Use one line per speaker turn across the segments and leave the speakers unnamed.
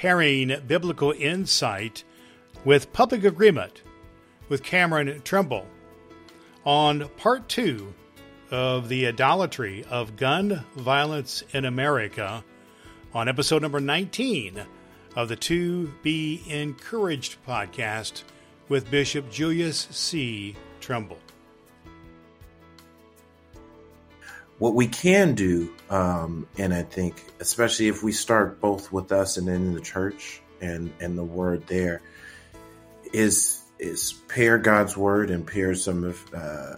pairing biblical insight with public agreement with Cameron Trimble on part two of the idolatry of gun violence in America on episode number 19 of the To Be Encouraged podcast with Bishop Julius C. Trimble.
What we can do, um, and I think, especially if we start both with us and then in the church and, and the word there, is is pair God's word and pair some of uh,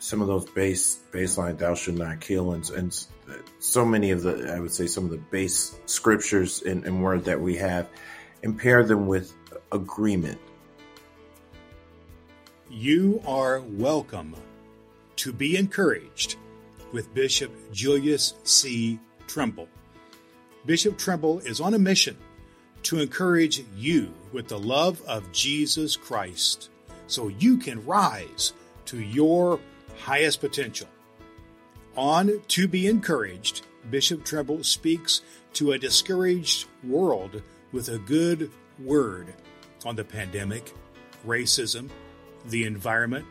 some of those base baseline thou shalt not kill and, and so many of the I would say some of the base scriptures and, and word that we have and pair them with agreement.
You are welcome to be encouraged with Bishop Julius C. Trimble. Bishop Trimble is on a mission to encourage you with the love of Jesus Christ so you can rise to your highest potential. On To Be Encouraged, Bishop Trimble speaks to a discouraged world with a good word on the pandemic, racism, the environment,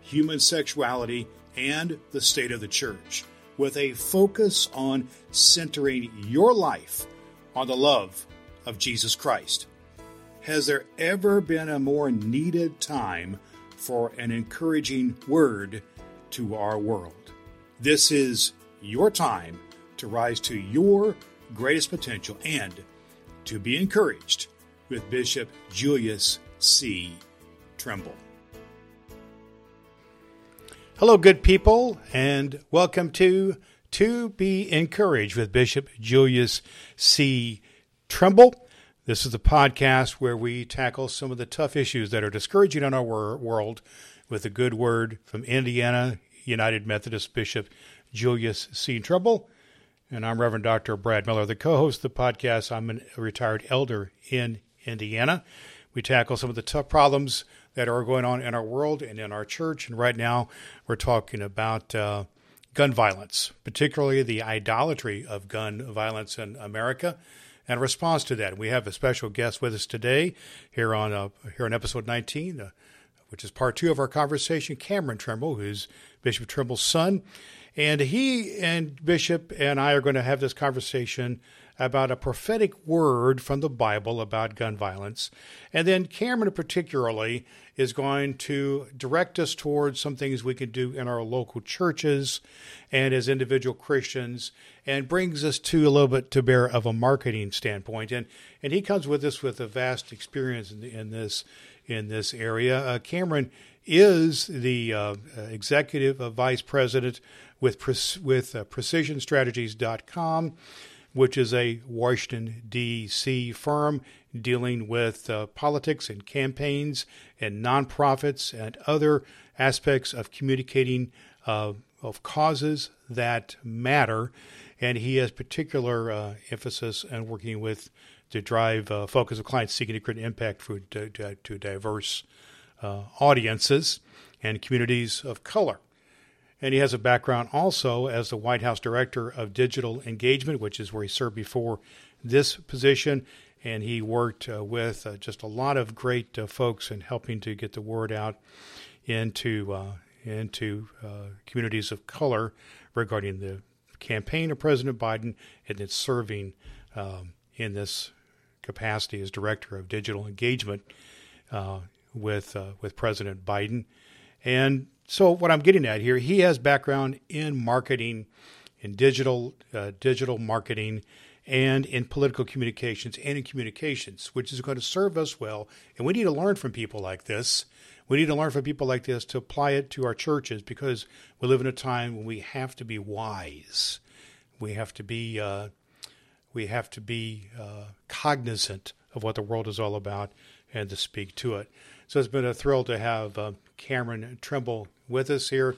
human sexuality, and the state of the church, with a focus on centering your life on the love of Jesus Christ. Has there ever been a more needed time for an encouraging word to our world? This is your time to rise to your greatest potential and to be encouraged with Bishop Julius C. Trimble. Hello, good people, and welcome to To Be Encouraged with Bishop Julius C. Trimble. This is the podcast where we tackle some of the tough issues that are discouraging in our world with a good word from Indiana United Methodist Bishop Julius C. Trimble. And I'm Reverend Dr. Brad Miller, the co host of the podcast. I'm a retired elder in Indiana. We tackle some of the tough problems that are going on in our world and in our church. And right now, we're talking about uh, gun violence, particularly the idolatry of gun violence in America. And a response to that, we have a special guest with us today here on uh, here on episode 19, uh, which is part two of our conversation. Cameron Trimble, who's Bishop Trimble's son, and he and Bishop and I are going to have this conversation about a prophetic word from the Bible about gun violence. And then Cameron, particularly, is going to direct us towards some things we can do in our local churches and as individual Christians, and brings us to a little bit to bear of a marketing standpoint. And and he comes with us with a vast experience in, in this in this area. Uh, Cameron is the uh, executive vice president with with uh, precisionstrategies.com which is a Washington, D.C. firm dealing with uh, politics and campaigns and nonprofits and other aspects of communicating uh, of causes that matter. And he has particular uh, emphasis on working with to drive uh, focus of clients seeking to create impact for, to, to diverse uh, audiences and communities of color. And he has a background also as the White House Director of Digital Engagement, which is where he served before this position. And he worked uh, with uh, just a lot of great uh, folks in helping to get the word out into uh, into uh, communities of color regarding the campaign of President Biden and then serving um, in this capacity as Director of Digital Engagement uh, with with President Biden. And so what I'm getting at here, he has background in marketing, in digital uh, digital marketing, and in political communications and in communications, which is going to serve us well. And we need to learn from people like this. We need to learn from people like this to apply it to our churches because we live in a time when we have to be wise. We have to be uh, we have to be uh, cognizant of what the world is all about and to speak to it. So it's been a thrill to have uh, Cameron Trimble with us here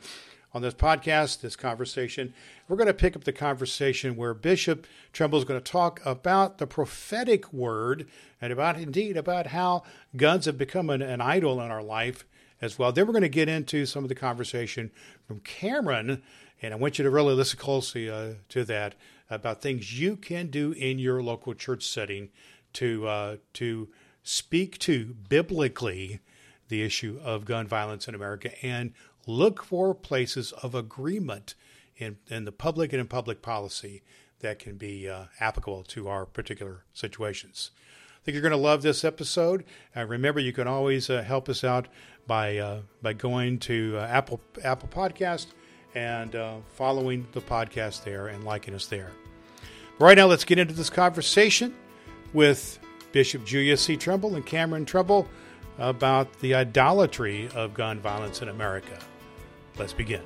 on this podcast, this conversation. We're going to pick up the conversation where Bishop Trimble is going to talk about the prophetic word and about, indeed, about how guns have become an, an idol in our life as well. Then we're going to get into some of the conversation from Cameron, and I want you to really listen closely uh, to that about things you can do in your local church setting to uh, to speak to biblically the issue of gun violence in America and look for places of agreement in, in the public and in public policy that can be uh, applicable to our particular situations. I think you're going to love this episode. Uh, remember, you can always uh, help us out by uh, by going to uh, Apple Apple Podcast and uh, following the podcast there and liking us there. Right now, let's get into this conversation with Bishop Julius C. Trimble and Cameron Trimble about the idolatry of gun violence in America. Let's begin.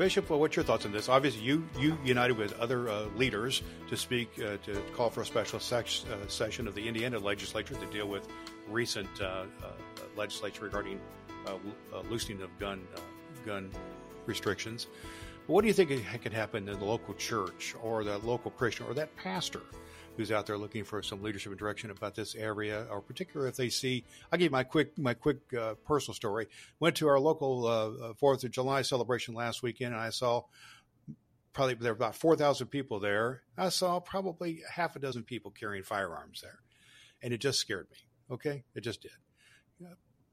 Bishop, well, what's your thoughts on this? Obviously, you you united with other uh, leaders to speak uh, to call for a special uh, session of the Indiana legislature to deal with recent uh, uh, legislation regarding uh, loosening of gun gun restrictions. But what do you think could happen in the local church or the local Christian or that pastor who's out there looking for some leadership and direction about this area, or particularly if they see. I'll give my quick my quick uh, personal story. Went to our local uh, uh, Fourth of July celebration last weekend, and I saw probably there were about four thousand people there. I saw probably half a dozen people carrying firearms there, and it just scared me. Okay, it just did.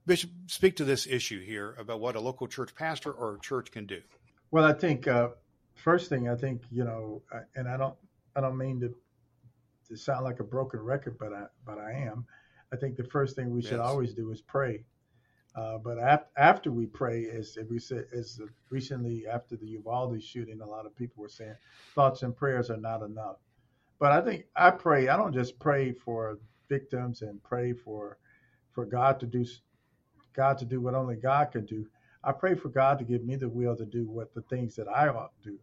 Bishop, speak to this issue here about what a local church pastor or church can do.
Well, I think uh, first thing I think you know, and I don't I don't mean to to sound like a broken record, but I but I am. I think the first thing we yes. should always do is pray. Uh, but ap- after we pray, as we said, as recently after the Uvalde shooting, a lot of people were saying thoughts and prayers are not enough. But I think I pray. I don't just pray for victims and pray for for God to do God to do what only God can do. I pray for God to give me the will to do what the things that I ought to do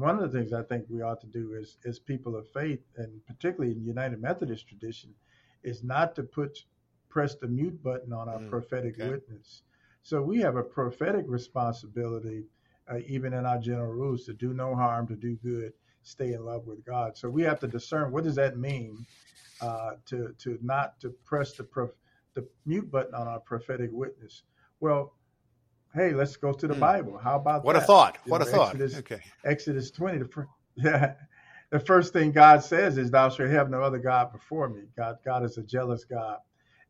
one of the things I think we ought to do is, as people of faith, and particularly in United Methodist tradition, is not to put press the mute button on our mm, prophetic okay. witness. So we have a prophetic responsibility, uh, even in our general rules, to do no harm, to do good, stay in love with God. So we have to discern what does that mean uh, to to not to press the prof- the mute button on our prophetic witness. Well, hey, let's go to the mm. Bible. How about
what
that?
a thought? You what know, a thought?
Exodus,
okay.
Exodus 20. The, yeah, the first thing God says is, "Thou shalt have no other God before me." God, God is a jealous God,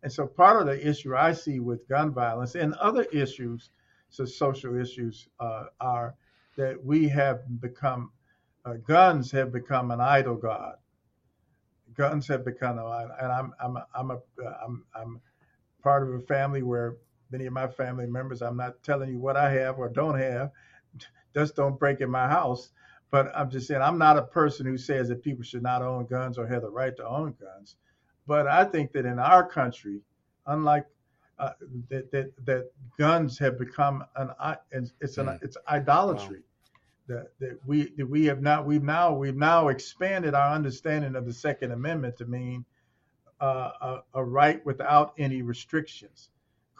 and so part of the issue I see with gun violence and other issues, so social issues, uh, are that we have become uh, guns have become an idol god. Guns have become and I'm I'm I'm a I'm I'm part of a family where many of my family members. I'm not telling you what I have or don't have. Just don't break in my house. But I'm just saying I'm not a person who says that people should not own guns or have the right to own guns. But I think that in our country, unlike uh, that, that that guns have become an it's an mm. it's idolatry. Wow. That, that we that we have now we've now we've now expanded our understanding of the Second Amendment to mean uh, a, a right without any restrictions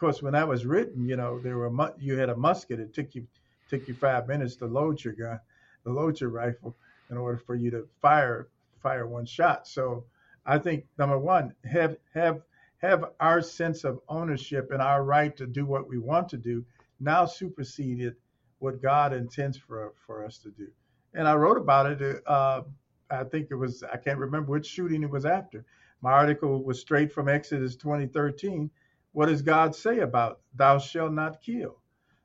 course, when that was written, you know, there were you had a musket. It took you took you five minutes to load your gun, to load your rifle, in order for you to fire fire one shot. So, I think number one, have have have our sense of ownership and our right to do what we want to do now superseded what God intends for for us to do. And I wrote about it. Uh, I think it was I can't remember which shooting it was after. My article was straight from Exodus 2013 what does God say about thou shalt not kill?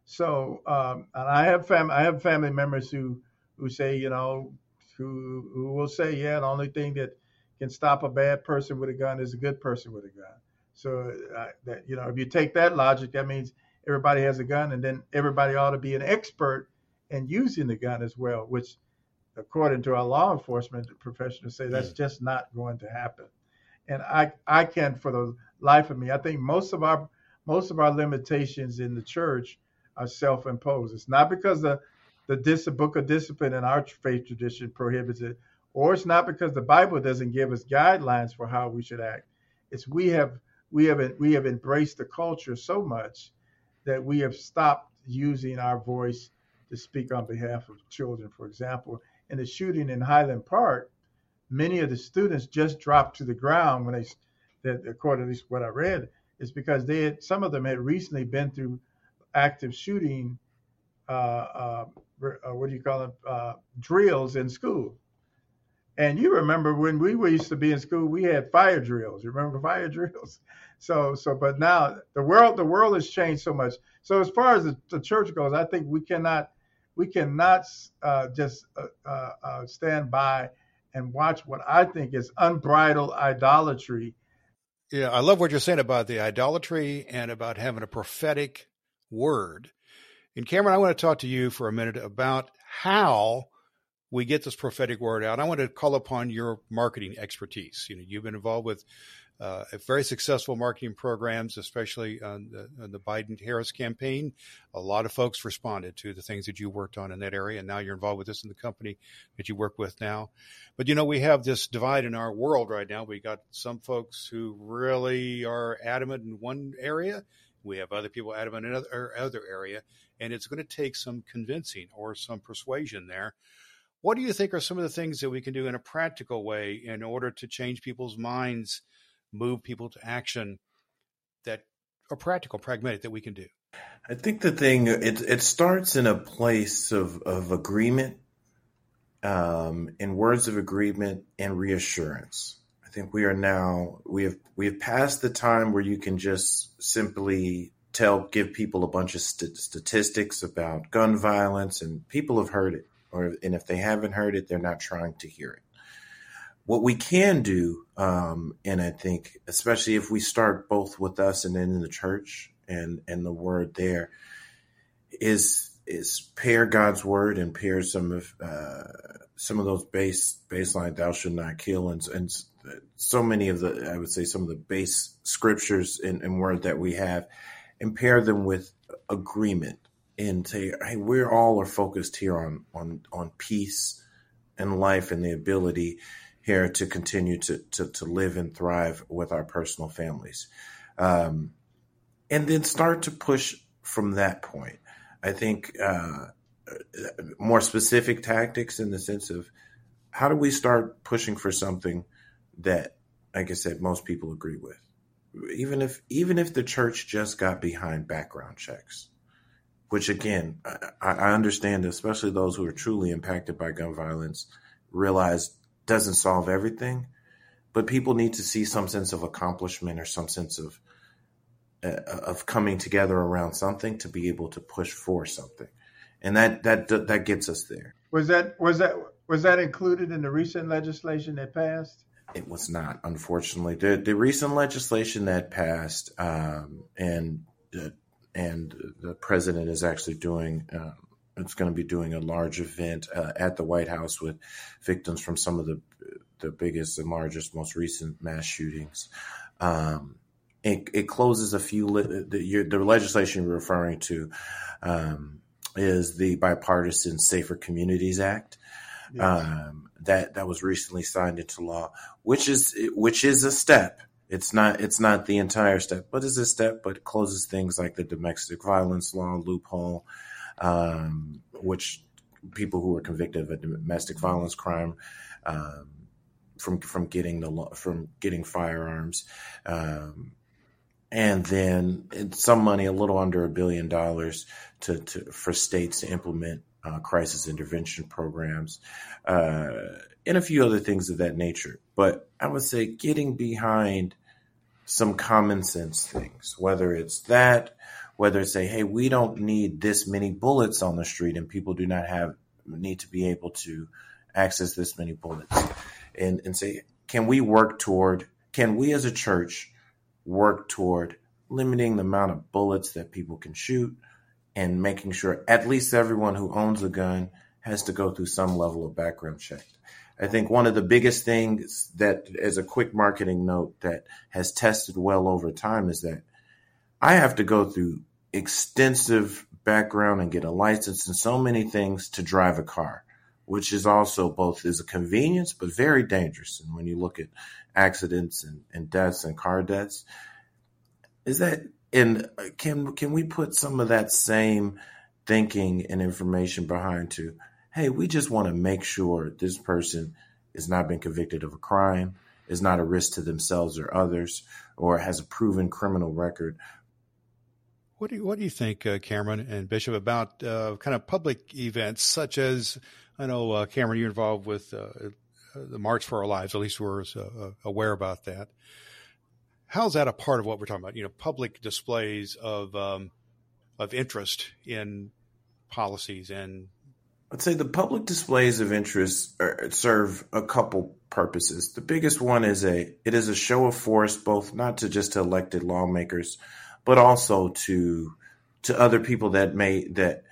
So, um, and I have fam- I have family members who who say, you know, who who will say, yeah, the only thing that can stop a bad person with a gun is a good person with a gun. So uh, that you know, if you take that logic, that means everybody has a gun, and then everybody ought to be an expert in using the gun as well, which, according to our law enforcement professionals, say that's just not going to happen. And I I can for the life of me. I think most of our most of our limitations in the church are self-imposed. It's not because the the dis- book of discipline in our faith tradition prohibits it, or it's not because the Bible doesn't give us guidelines for how we should act. It's we have we have we have embraced the culture so much that we have stopped using our voice to speak on behalf of children. For example, in the shooting in Highland Park, many of the students just dropped to the ground when they that according to what I read, is because they had, some of them had recently been through active shooting, uh, uh, uh, what do you call it, uh, drills in school. And you remember when we used to be in school, we had fire drills. You remember fire drills? So, so, but now the world, the world has changed so much. So, as far as the, the church goes, I think we cannot, we cannot uh, just uh, uh, uh stand by and watch what I think is unbridled idolatry.
Yeah, I love what you're saying about the idolatry and about having a prophetic word. And Cameron, I want to talk to you for a minute about how we get this prophetic word out. I want to call upon your marketing expertise. You know, you've been involved with uh, very successful marketing programs, especially on the, on the Biden Harris campaign. A lot of folks responded to the things that you worked on in that area, and now you're involved with this in the company that you work with now. But you know, we have this divide in our world right now. We got some folks who really are adamant in one area. We have other people adamant in another other area, and it's going to take some convincing or some persuasion there. What do you think are some of the things that we can do in a practical way in order to change people's minds? Move people to action that are practical, pragmatic that we can do?
I think the thing it it starts in a place of of agreement, um, in words of agreement and reassurance. I think we are now we have we have passed the time where you can just simply tell give people a bunch of st- statistics about gun violence and people have heard it or and if they haven't heard it they're not trying to hear it what we can do, um, and I think especially if we start both with us and then in the church and and the word there, is is pair God's word and pair some of uh, some of those base baseline thou shalt not kill and and so many of the I would say some of the base scriptures and, and word that we have, and pair them with agreement and say, hey, we're all are focused here on on on peace and life and the ability here to continue to, to, to live and thrive with our personal families. Um, and then start to push from that point. I think uh, more specific tactics in the sense of how do we start pushing for something that, like I said, most people agree with. Even if even if the church just got behind background checks, which again I, I understand, especially those who are truly impacted by gun violence, realize doesn't solve everything, but people need to see some sense of accomplishment or some sense of uh, of coming together around something to be able to push for something, and that that that gets us there.
Was that was that was that included in the recent legislation that passed?
It was not, unfortunately. The the recent legislation that passed, um, and uh, and the president is actually doing um, it's going to be doing a large event uh, at the White House with victims from some of the the biggest and largest, most recent mass shootings. Um, it, it, closes a few. the, the, legislation you're referring to um, is the bipartisan Safer Communities Act. Yes. Um, that that was recently signed into law, which is which is a step. It's not it's not the entire step, but it's a step. But it closes things like the domestic violence law loophole um, which people who are convicted of a domestic violence crime um, from from getting the from getting firearms, um, and then some money, a little under a billion dollars, to, to for states to implement uh, crisis intervention programs, uh, and a few other things of that nature. But I would say getting behind some common sense things, whether it's that whether it's say, hey, we don't need this many bullets on the street and people do not have need to be able to access this many bullets. And and say, can we work toward can we as a church work toward limiting the amount of bullets that people can shoot and making sure at least everyone who owns a gun has to go through some level of background check. I think one of the biggest things that, as a quick marketing note, that has tested well over time is that I have to go through extensive background and get a license and so many things to drive a car, which is also both is a convenience but very dangerous. And when you look at accidents and, and deaths and car deaths, is that and uh, can can we put some of that same thinking and information behind to, hey, we just want to make sure this person is not been convicted of a crime, is not a risk to themselves or others, or has a proven criminal record,
what do you, what do you think, uh, Cameron and Bishop, about uh, kind of public events such as I know uh, Cameron, you're involved with uh, the March for Our Lives. At least we're uh, aware about that. How's that a part of what we're talking about? You know, public displays of um, of interest in policies and.
I'd say the public displays of interest are, serve a couple purposes. The biggest one is a it is a show of force, both not to just elected lawmakers, but also to to other people that may that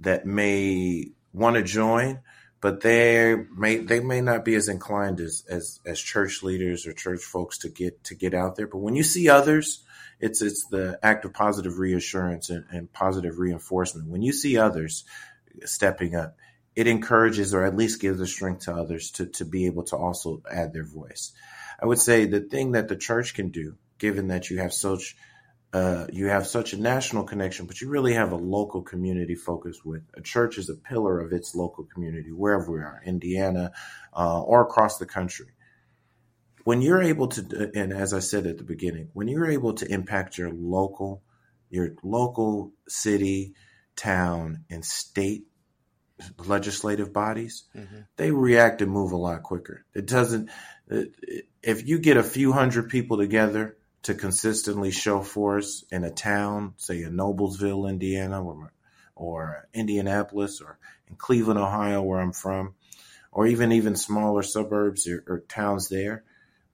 that may want to join, but they may they may not be as inclined as, as as church leaders or church folks to get to get out there. But when you see others, it's it's the act of positive reassurance and, and positive reinforcement. When you see others stepping up, it encourages or at least gives the strength to others to to be able to also add their voice. I would say the thing that the church can do, given that you have such uh, you have such a national connection, but you really have a local community focus with a church is a pillar of its local community, wherever we are, Indiana, uh, or across the country. When you're able to, and as I said at the beginning, when you're able to impact your local, your local city, town, and state legislative bodies, mm-hmm. they react and move a lot quicker. It doesn't, if you get a few hundred people together to consistently show force in a town, say in Noblesville, Indiana, or, or Indianapolis, or in Cleveland, Ohio, where I'm from, or even even smaller suburbs or, or towns there.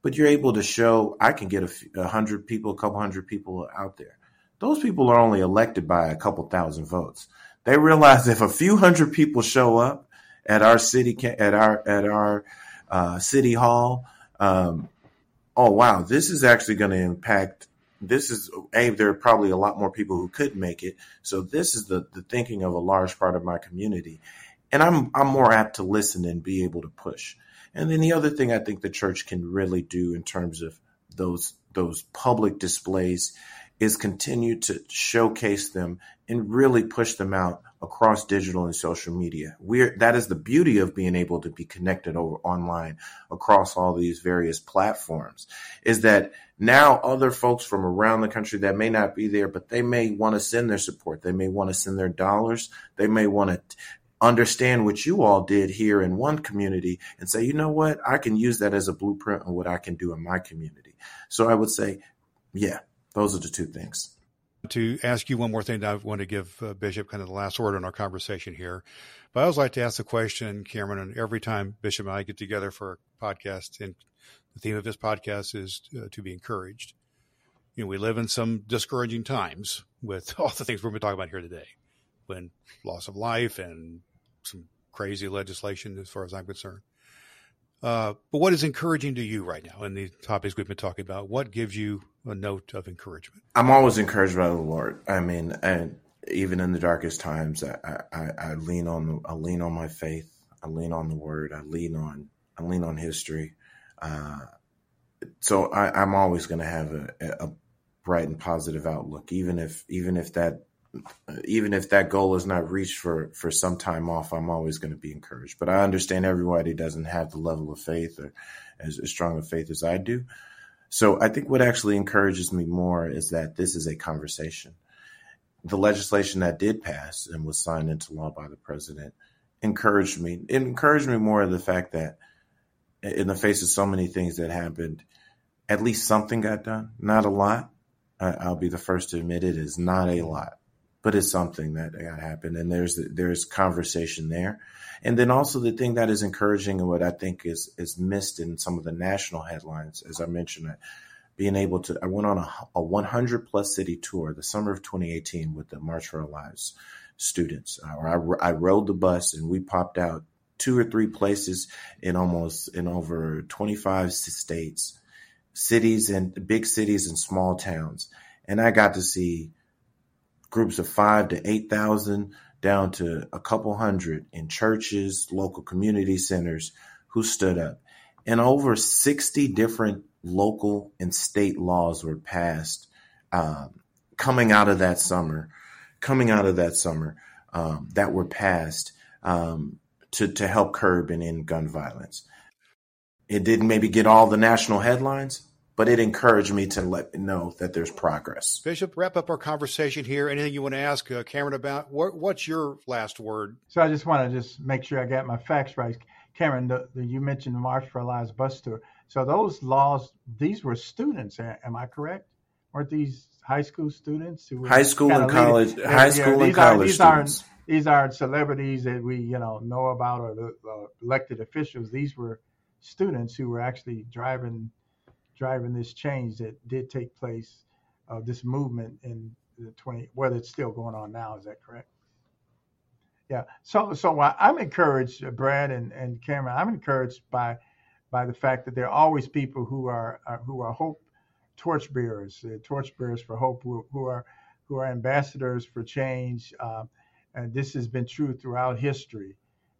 But you're able to show I can get a, a hundred people, a couple hundred people out there. Those people are only elected by a couple thousand votes. They realize if a few hundred people show up at our city at our at our uh, city hall, um, oh wow, this is actually going to impact. This is a there are probably a lot more people who could make it. So this is the the thinking of a large part of my community, and I'm I'm more apt to listen and be able to push. And then the other thing I think the church can really do in terms of those those public displays is continue to showcase them and really push them out across digital and social media. We're that is the beauty of being able to be connected over online across all these various platforms is that now other folks from around the country that may not be there but they may want to send their support. They may want to send their dollars. They may want to understand what you all did here in one community and say, "You know what? I can use that as a blueprint on what I can do in my community." So I would say, yeah, those are the two things
to ask you one more thing. I want to give uh, Bishop kind of the last word in our conversation here. But I always like to ask the question, Cameron, and every time Bishop and I get together for a podcast, and the theme of this podcast is uh, to be encouraged. You know, we live in some discouraging times with all the things we're going to talk about here today, when loss of life and some crazy legislation, as far as I'm concerned. Uh, but what is encouraging to you right now in the topics we've been talking about? What gives you a note of encouragement?
I'm always encouraged by the Lord. I mean, and even in the darkest times, I, I, I lean on I lean on my faith. I lean on the Word. I lean on I lean on history. Uh, so I, am always going to have a, a bright and positive outlook, even if even if that even if that goal is not reached for for some time off, I'm always going to be encouraged. But I understand everybody doesn't have the level of faith or as, as strong a faith as I do. So I think what actually encourages me more is that this is a conversation. The legislation that did pass and was signed into law by the president encouraged me. It encouraged me more of the fact that in the face of so many things that happened, at least something got done. Not a lot. I'll be the first to admit it is not a lot but it's something that happened and there's there's conversation there. And then also the thing that is encouraging and what i think is is missed in some of the national headlines as i mentioned being able to i went on a, a 100 plus city tour the summer of 2018 with the march for our lives students. Uh, I, I rode the bus and we popped out two or three places in almost in over 25 states cities and big cities and small towns. And i got to see groups of five to 8,000 down to a couple hundred in churches, local community centers who stood up. And over 60 different local and state laws were passed um, coming out of that summer, coming out of that summer um, that were passed um, to, to help curb and end gun violence. It didn't maybe get all the national headlines, but it encouraged me to let me know that there's progress.
Bishop, wrap up our conversation here. Anything you want to ask uh, Cameron about? What, what's your last word?
So I just want to just make sure I got my facts right. Cameron, the, the, you mentioned the March for Our Lives bus tour. So those laws, these were students. Am I correct? Weren't these high school students who were
high school and college, leading? high school yeah, and college are, these students?
Aren't, these aren't celebrities that we, you know, know about or the uh, elected officials. These were students who were actually driving driving this change that did take place, uh, this movement in the 20, whether it's still going on now. Is that correct? Yeah. So, so I'm encouraged, uh, Brad and, and Cameron. I'm encouraged by by the fact that there are always people who are, uh, who are hope torchbearers, uh, torchbearers for hope, who, who, are who are ambassadors for change. Uh, and this has been true throughout history,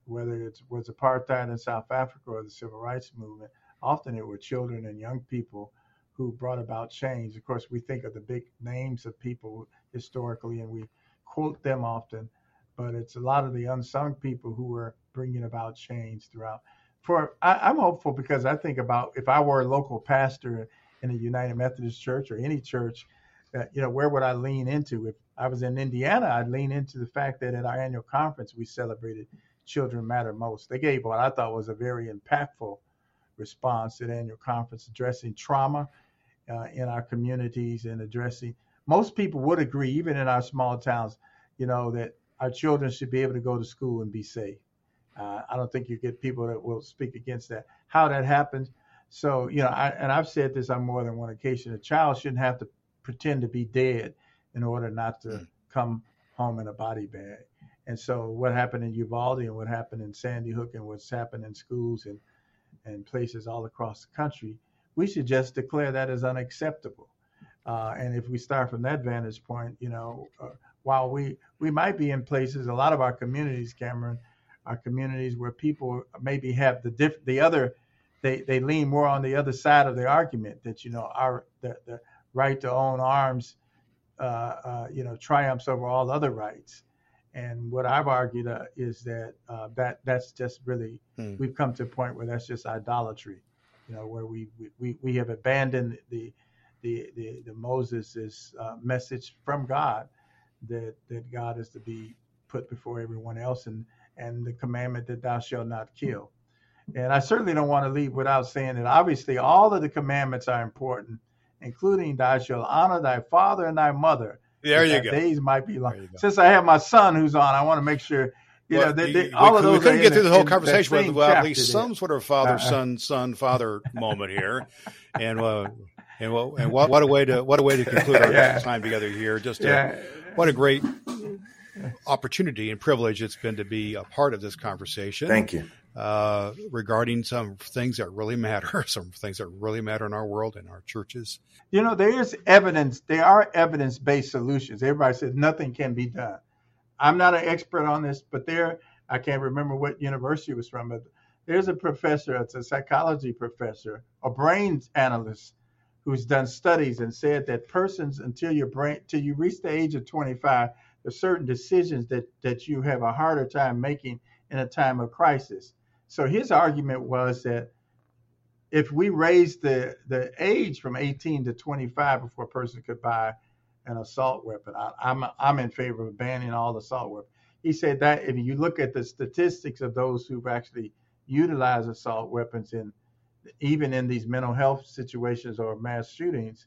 whether it was apartheid in South Africa or the civil rights movement. Often it were children and young people who brought about change. Of course, we think of the big names of people historically, and we quote them often but it's a lot of the unsung people who were bringing about change throughout. For I, am hopeful because I think about if I were a local pastor in a United Methodist Church or any church, uh, you know, where would I lean into? If I was in Indiana, I'd lean into the fact that at our annual conference we celebrated Children Matter Most. They gave what I thought was a very impactful response to the annual conference addressing trauma uh, in our communities and addressing. Most people would agree, even in our small towns, you know, that our children should be able to go to school and be safe. Uh, I don't think you get people that will speak against that. How that happens, so you know, I, and I've said this on more than one occasion: a child shouldn't have to pretend to be dead in order not to mm. come home in a body bag. And so, what happened in Uvalde and what happened in Sandy Hook and what's happened in schools and and places all across the country, we should just declare that as unacceptable. Uh, and if we start from that vantage point, you know, uh, while we we might be in places, a lot of our communities, Cameron, are communities where people maybe have the diff, the other, they they lean more on the other side of the argument that you know our the, the right to own arms, uh, uh, you know, triumphs over all other rights. And what I've argued uh, is that uh, that that's just really hmm. we've come to a point where that's just idolatry, you know, where we we, we have abandoned the the the, the Moses' uh, message from God that that God is to be put before everyone else, and and the commandment that thou shalt not kill. And I certainly don't want to leave without saying that obviously all of the commandments are important, including thou shalt honor thy father and thy mother.
There you go.
Days might be long. Since I have my son who's on, I want to make sure you well, know, they, they, all
we,
of those.
We couldn't get through the whole conversation with well, at least some sort of father, uh-uh. son, son, father moment here, and uh, and what and what, what a way to what a way to conclude our yeah. time together here. Just to, yeah what a great opportunity and privilege it's been to be a part of this conversation.
Thank you.
Uh, regarding some things that really matter, some things that really matter in our world and our churches.
You know, there is evidence, there are evidence based solutions. Everybody says nothing can be done. I'm not an expert on this, but there, I can't remember what university it was from, but there's a professor, it's a psychology professor, a brain analyst who's done studies and said that persons until your brain till you reach the age of 25 there's certain decisions that that you have a harder time making in a time of crisis so his argument was that if we raise the the age from 18 to 25 before a person could buy an assault weapon I, I'm I'm in favor of banning all assault weapons he said that if you look at the statistics of those who've actually utilized assault weapons in even in these mental health situations or mass shootings,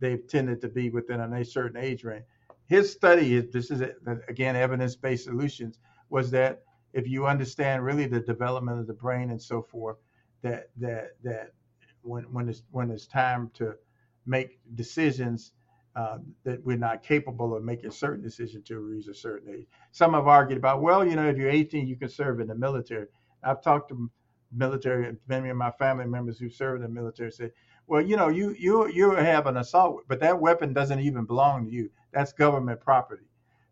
they've tended to be within a certain age range. His study, this is again evidence-based solutions, was that if you understand really the development of the brain and so forth, that that that when when it's when it's time to make decisions, uh, that we're not capable of making certain decisions to reach a certain age. Some have argued about, well, you know, if you're 18, you can serve in the military. I've talked to military, many of my family members who served in the military say, well, you know, you you you have an assault, but that weapon doesn't even belong to you. That's government property.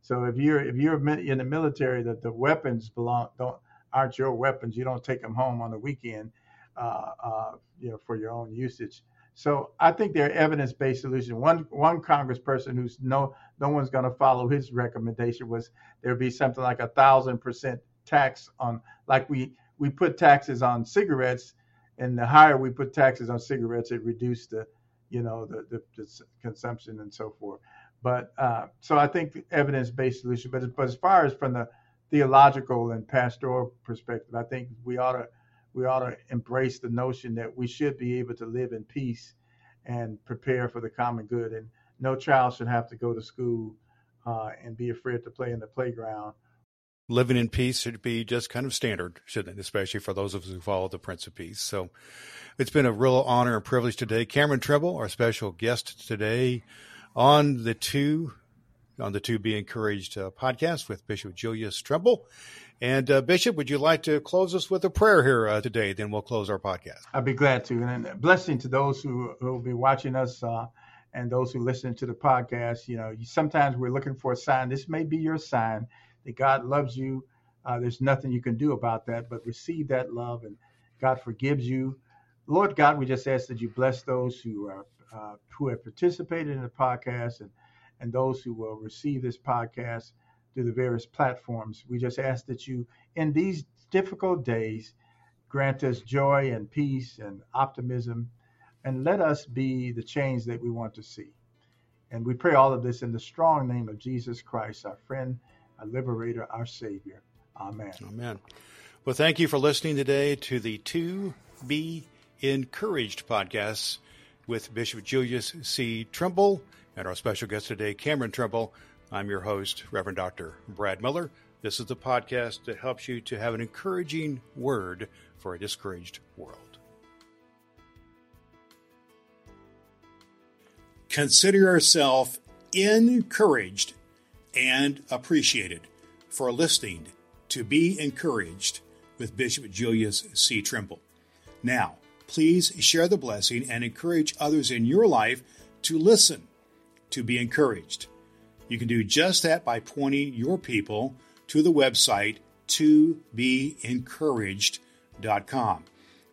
So if you're if you're in the military, that the weapons belong don't aren't your weapons. You don't take them home on the weekend, uh, uh, you know, for your own usage. So I think there are evidence-based solutions. One one Congressperson who's no no one's going to follow his recommendation was there would be something like a thousand percent tax on like we we put taxes on cigarettes, and the higher we put taxes on cigarettes, it reduced the, you know, the, the, the consumption and so forth. But uh, so I think evidence-based solution. But, but as far as from the theological and pastoral perspective, I think we ought to we ought to embrace the notion that we should be able to live in peace and prepare for the common good. And no child should have to go to school uh, and be afraid to play in the playground.
Living in peace should be just kind of standard, shouldn't it? Especially for those of us who follow the Prince of Peace. So it's been a real honor and privilege today. Cameron Trimble, our special guest today on the two on the To Be Encouraged uh, podcast with Bishop Julius Trimble And uh, Bishop, would you like to close us with a prayer here uh, today? Then we'll close our podcast.
I'd be glad to. And a blessing to those who will be watching us uh, and those who listen to the podcast. You know, sometimes we're looking for a sign. This may be your sign that God loves you. Uh, there's nothing you can do about that, but receive that love and God forgives you. Lord God, we just ask that you bless those who are uh, who have participated in the podcast and and those who will receive this podcast through the various platforms. We just ask that you, in these difficult days, grant us joy and peace and optimism, and let us be the change that we want to see. And we pray all of this in the strong name of Jesus Christ, our friend, our liberator, our Savior. Amen.
Amen. Well, thank you for listening today to the To Be Encouraged podcast with Bishop Julius C. Trimble and our special guest today, Cameron Trimble. I'm your host, Reverend Dr. Brad Miller. This is the podcast that helps you to have an encouraging word for a discouraged world. Consider yourself encouraged and appreciated for listening to Be Encouraged with Bishop Julius C. Trimble. Now, please share the blessing and encourage others in your life to listen to be encouraged. You can do just that by pointing your people to the website to be encouraged.com.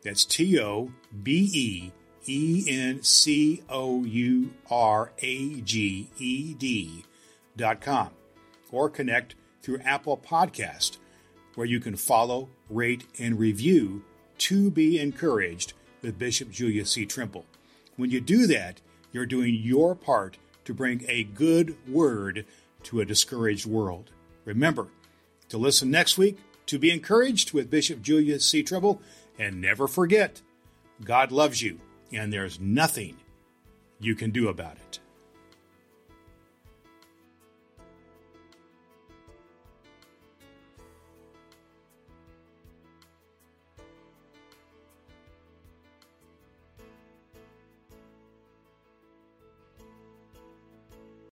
That's T O B E E N C O U R A G E D dot com. Or connect through Apple Podcast, where you can follow, rate, and review To Be Encouraged with Bishop Julius C. Trimble. When you do that, you're doing your part to bring a good word to a discouraged world. Remember to listen next week to be encouraged with Bishop Julius C. Trimble, and never forget God loves you, and there's nothing you can do about it.